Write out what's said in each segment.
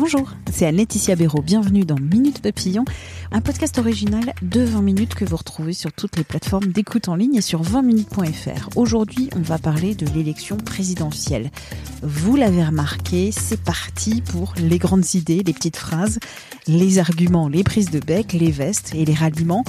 Bonjour, c'est Anne-Laetitia Béraud. Bienvenue dans Minute Papillon, un podcast original de 20 minutes que vous retrouvez sur toutes les plateformes d'écoute en ligne et sur 20minutes.fr. Aujourd'hui, on va parler de l'élection présidentielle. Vous l'avez remarqué, c'est parti pour les grandes idées, les petites phrases, les arguments, les prises de bec, les vestes et les ralliements.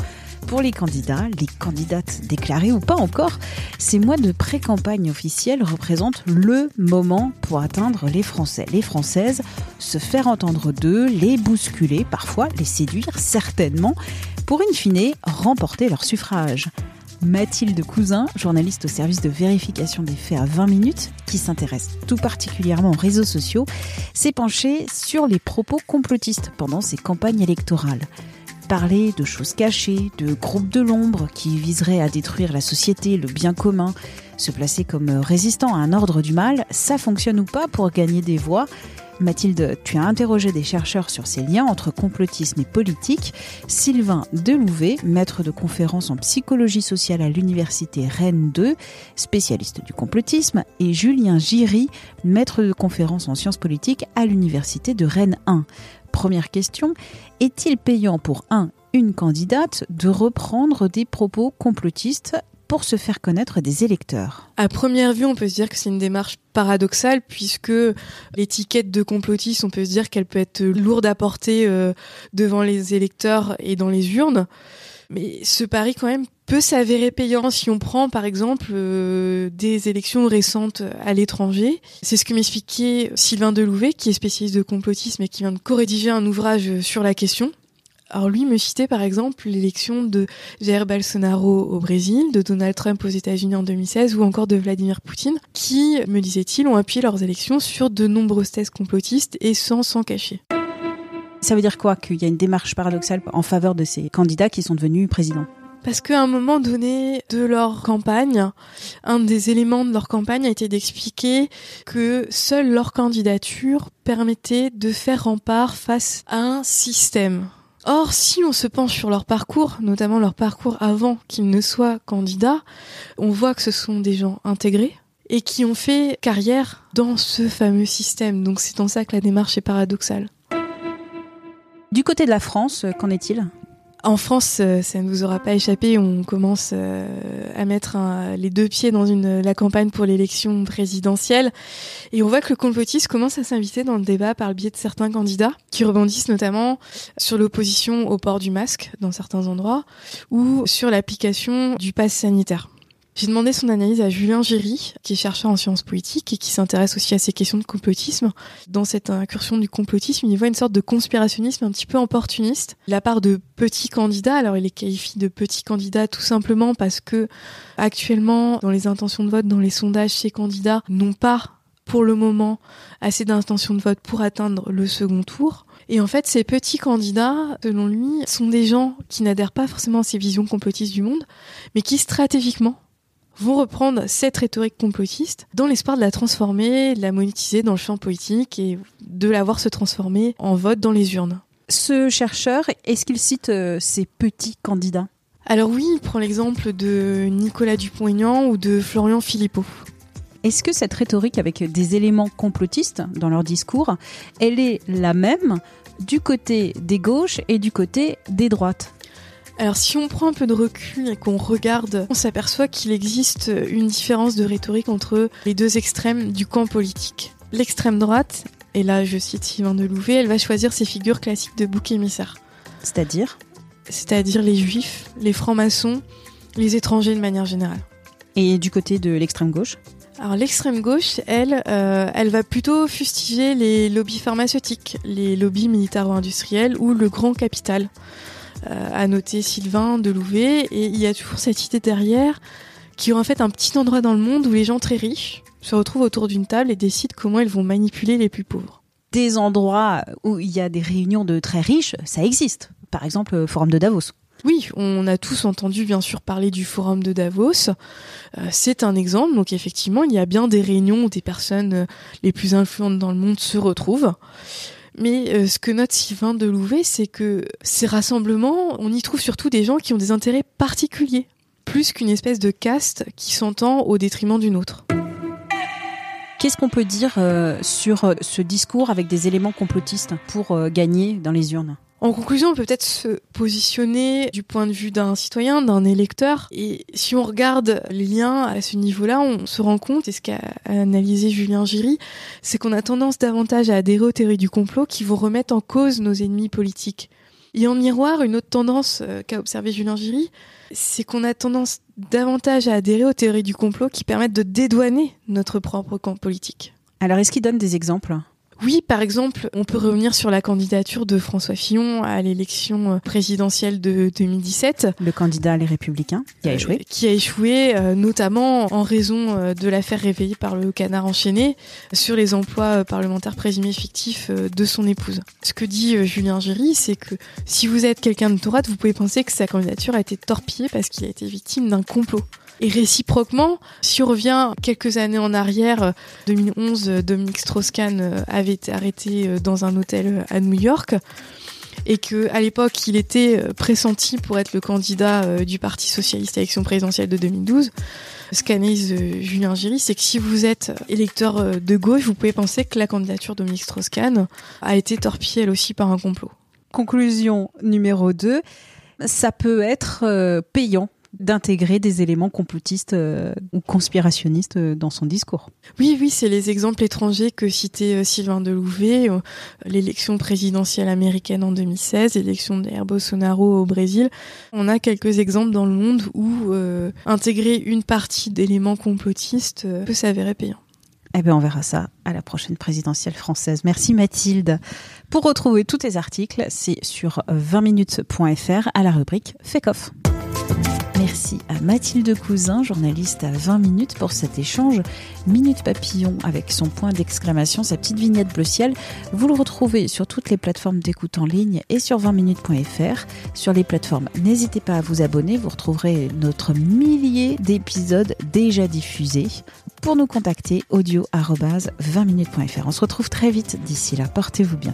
Pour les candidats, les candidates déclarées ou pas encore, ces mois de pré-campagne officielle représentent le moment pour atteindre les Français, les Françaises, se faire entendre d'eux, les bousculer, parfois les séduire, certainement, pour in fine remporter leur suffrage. Mathilde Cousin, journaliste au service de vérification des faits à 20 minutes, qui s'intéresse tout particulièrement aux réseaux sociaux, s'est penchée sur les propos complotistes pendant ces campagnes électorales parler de choses cachées, de groupes de l'ombre qui viseraient à détruire la société, le bien commun, se placer comme résistant à un ordre du mal, ça fonctionne ou pas pour gagner des voix? Mathilde, tu as interrogé des chercheurs sur ces liens entre complotisme et politique. Sylvain Delouvet, maître de conférence en psychologie sociale à l'université Rennes 2, spécialiste du complotisme, et Julien Giry, maître de conférence en sciences politiques à l'université de Rennes 1. Première question, est-il payant pour un une candidate de reprendre des propos complotistes pour se faire connaître des électeurs. À première vue, on peut se dire que c'est une démarche paradoxale puisque l'étiquette de complotiste, on peut se dire qu'elle peut être lourde à porter euh, devant les électeurs et dans les urnes. Mais ce pari quand même peut s'avérer payant si on prend par exemple euh, des élections récentes à l'étranger. C'est ce que m'expliquait Sylvain Delouvet, qui est spécialiste de complotisme et qui vient de co-rédiger un ouvrage sur la question. Alors lui me citait par exemple l'élection de Jair Bolsonaro au Brésil, de Donald Trump aux États-Unis en 2016 ou encore de Vladimir Poutine, qui, me disait-il, ont appuyé leurs élections sur de nombreuses thèses complotistes et sans s'en cacher. Ça veut dire quoi Qu'il y a une démarche paradoxale en faveur de ces candidats qui sont devenus présidents? Parce qu'à un moment donné de leur campagne, un des éléments de leur campagne a été d'expliquer que seule leur candidature permettait de faire rempart face à un système. Or, si on se penche sur leur parcours, notamment leur parcours avant qu'ils ne soient candidats, on voit que ce sont des gens intégrés et qui ont fait carrière dans ce fameux système. Donc c'est en ça que la démarche est paradoxale. Du côté de la France, qu'en est-il? En France, euh, ça ne vous aura pas échappé, on commence euh, à mettre les deux pieds dans la campagne pour l'élection présidentielle. Et on voit que le complotisme commence à s'inviter dans le débat par le biais de certains candidats qui rebondissent notamment sur l'opposition au port du masque dans certains endroits ou sur l'application du pass sanitaire. J'ai demandé son analyse à Julien Géry, qui est chercheur en sciences politiques et qui s'intéresse aussi à ces questions de complotisme. Dans cette incursion du complotisme, il voit une sorte de conspirationnisme un petit peu opportuniste. La part de petits candidats, alors il est qualifié de petits candidats tout simplement parce que actuellement, dans les intentions de vote, dans les sondages, ces candidats n'ont pas pour le moment assez d'intentions de vote pour atteindre le second tour. Et en fait, ces petits candidats, selon lui, sont des gens qui n'adhèrent pas forcément à ces visions complotistes du monde, mais qui stratégiquement vont reprendre cette rhétorique complotiste dans l'espoir de la transformer, de la monétiser dans le champ politique et de la voir se transformer en vote dans les urnes. Ce chercheur, est-ce qu'il cite euh, ces petits candidats? Alors oui, il prend l'exemple de Nicolas Dupont-Aignan ou de Florian Philippot. Est-ce que cette rhétorique avec des éléments complotistes dans leur discours, elle est la même du côté des gauches et du côté des droites? Alors si on prend un peu de recul et qu'on regarde, on s'aperçoit qu'il existe une différence de rhétorique entre les deux extrêmes du camp politique. L'extrême droite, et là je cite Sylvain Delouvet, elle va choisir ses figures classiques de bouc émissaire. C'est-à-dire? C'est-à-dire les juifs, les francs-maçons, les étrangers de manière générale. Et du côté de l'extrême gauche? Alors l'extrême gauche, elle, euh, elle va plutôt fustiger les lobbies pharmaceutiques, les lobbies militaro-industriels ou le grand capital. Euh, à noter Sylvain Delouvet, et il y a toujours cette idée derrière qui est en fait un petit endroit dans le monde où les gens très riches se retrouvent autour d'une table et décident comment ils vont manipuler les plus pauvres. Des endroits où il y a des réunions de très riches, ça existe. Par exemple, le Forum de Davos. Oui, on a tous entendu bien sûr parler du forum de Davos. Euh, c'est un exemple. Donc effectivement, il y a bien des réunions où des personnes euh, les plus influentes dans le monde se retrouvent. Mais euh, ce que note Sylvain Delouvet, c'est que ces rassemblements, on y trouve surtout des gens qui ont des intérêts particuliers, plus qu'une espèce de caste qui s'entend au détriment d'une autre. Qu'est-ce qu'on peut dire sur ce discours avec des éléments complotistes pour gagner dans les urnes? En conclusion, on peut peut-être se positionner du point de vue d'un citoyen, d'un électeur. Et si on regarde les liens à ce niveau-là, on se rend compte, et ce qu'a analysé Julien Giry, c'est qu'on a tendance davantage à adhérer aux théories du complot qui vont remettre en cause nos ennemis politiques. Et en miroir, une autre tendance euh, qu'a observé Julien Giry, c'est qu'on a tendance davantage à adhérer aux théories du complot qui permettent de dédouaner notre propre camp politique. Alors, est-ce qu'il donne des exemples? Oui, par exemple, on peut revenir sur la candidature de François Fillon à l'élection euh, présidentielle de 2017. Le candidat Les Républicains, qui a échoué. Euh, qui a échoué euh, notamment en raison de l'affaire réveillée par le canard enchaîné sur les emplois parlementaires présumés fictifs de son épouse. Ce que dit Julien Géry, c'est que si vous êtes quelqu'un de droite, vous pouvez penser que sa candidature a été torpillée parce qu'il a été victime d'un complot. Et réciproquement, si on revient quelques années en arrière, 2011, Dominique Strauss-Kahn euh, été arrêté euh, dans un hôtel euh, à New York et que à l'époque il était pressenti pour être le candidat du Parti socialiste à l'élection présidentielle de 2012. Ce qu'analyse Julien Giry, c'est que si vous êtes électeur de gauche, vous pouvez penser que la candidature de Dominique Strauss-Kahn a été torpillée elle aussi par un complot. Conclusion numéro 2, ça peut être payant d'intégrer des éléments complotistes euh, ou conspirationnistes euh, dans son discours. Oui, oui, c'est les exemples étrangers que citait euh, Sylvain Delouvet, l'élection présidentielle américaine en 2016, l'élection d'Air Bolsonaro au Brésil. On a quelques exemples dans le monde où intégrer une partie d'éléments complotistes peut s'avérer payant. Eh bien, on verra ça à la prochaine présidentielle française. Merci Mathilde. Pour retrouver tous tes articles, c'est sur 20minutes.fr à la rubrique Fake Off. Merci à Mathilde Cousin, journaliste à 20 minutes pour cet échange. Minute Papillon avec son point d'exclamation, sa petite vignette bleu ciel. Vous le retrouvez sur toutes les plateformes d'écoute en ligne et sur 20minutes.fr. Sur les plateformes, n'hésitez pas à vous abonner. Vous retrouverez notre millier d'épisodes déjà diffusés. Pour nous contacter, audio 20minutes.fr. On se retrouve très vite. D'ici là, portez-vous bien.